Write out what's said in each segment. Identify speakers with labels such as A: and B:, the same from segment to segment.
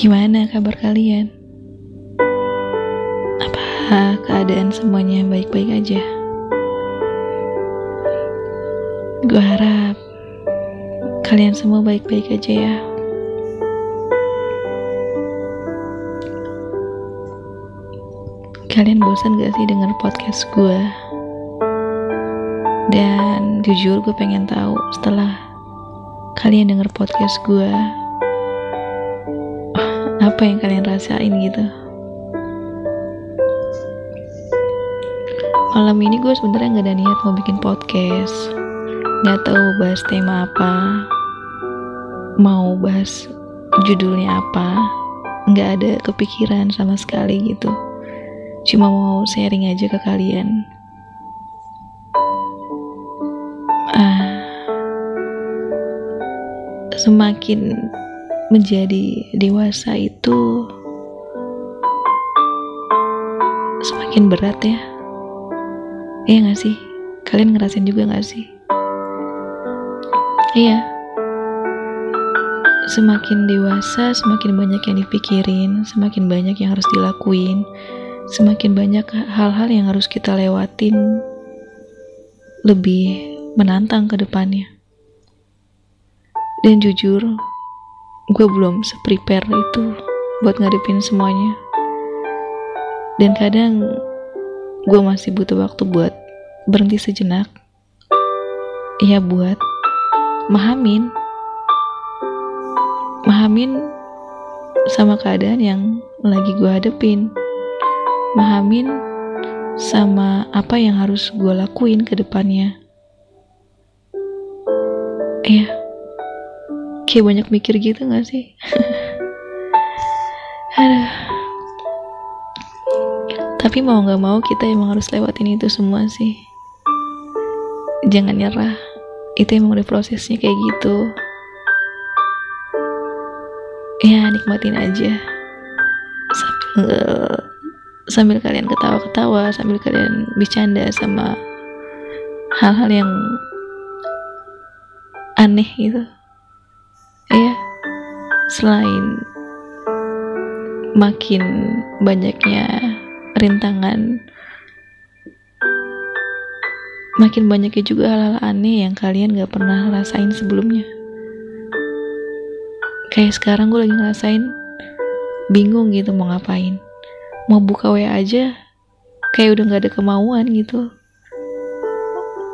A: Gimana kabar kalian? Apa keadaan semuanya baik-baik aja? Gue harap kalian semua baik-baik aja ya. Kalian bosan gak sih denger podcast gue? Dan jujur gue pengen tahu setelah kalian denger podcast gue, apa yang kalian rasain gitu? Malam ini gue sebenarnya nggak ada niat mau bikin podcast, nggak tahu bahas tema apa, mau bahas judulnya apa, nggak ada kepikiran sama sekali gitu. Cuma mau sharing aja ke kalian semakin menjadi dewasa itu semakin berat ya. Iya gak sih? Kalian ngerasain juga gak sih? Iya. Semakin dewasa semakin banyak yang dipikirin semakin banyak yang harus dilakuin semakin banyak hal-hal yang harus kita lewatin lebih menantang ke depannya. Dan jujur, gue belum seprepare itu buat ngadepin semuanya. Dan kadang gue masih butuh waktu buat berhenti sejenak. Ya buat mahamin. Mahamin sama keadaan yang lagi gue hadepin mahamin sama apa yang harus gue lakuin ke depannya. Ya, kayak banyak mikir gitu gak sih? Aduh. Tapi mau gak mau kita emang harus lewatin itu semua sih. Jangan nyerah. Itu emang udah prosesnya kayak gitu. Ya nikmatin aja. Sambil sambil kalian ketawa-ketawa sambil kalian bercanda sama hal-hal yang aneh gitu ya selain makin banyaknya rintangan makin banyaknya juga hal-hal aneh yang kalian gak pernah rasain sebelumnya. Kayak sekarang gue lagi ngerasain bingung gitu mau ngapain. Mau buka WA aja kayak udah nggak ada kemauan gitu.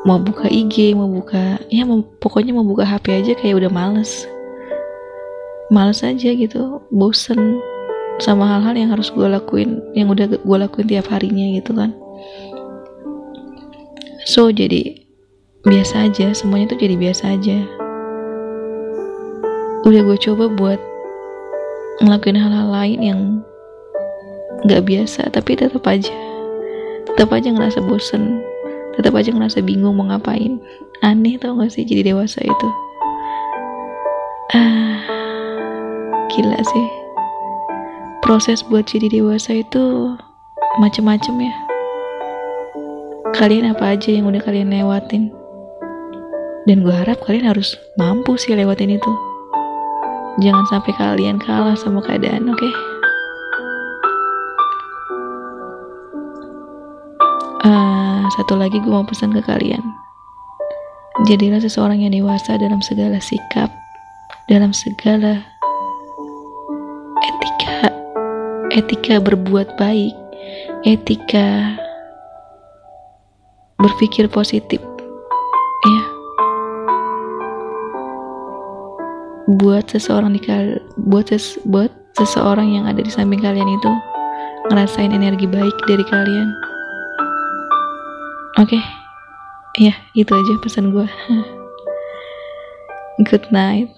A: Mau buka IG mau buka ya mau pokoknya mau buka HP aja kayak udah males males aja gitu bosen sama hal-hal yang harus gue lakuin yang udah gue lakuin tiap harinya gitu kan. So jadi biasa aja semuanya tuh jadi biasa aja. Udah gue coba buat ngelakuin hal-hal lain yang nggak biasa tapi tetap aja tetap aja ngerasa bosen tetap aja ngerasa bingung mau ngapain. Aneh tau gak sih jadi dewasa itu gila sih proses buat jadi dewasa itu macem-macem ya kalian apa aja yang udah kalian lewatin dan gue harap kalian harus mampu sih lewatin itu jangan sampai kalian kalah sama keadaan oke okay? Uh, satu lagi gue mau pesan ke kalian. Jadilah seseorang yang dewasa dalam segala sikap, dalam segala etika, etika berbuat baik, etika berpikir positif. Ya. Buat seseorang di buat ses, buat seseorang yang ada di samping kalian itu ngerasain energi baik dari kalian Oke, okay. ya itu aja pesan gue. Good night.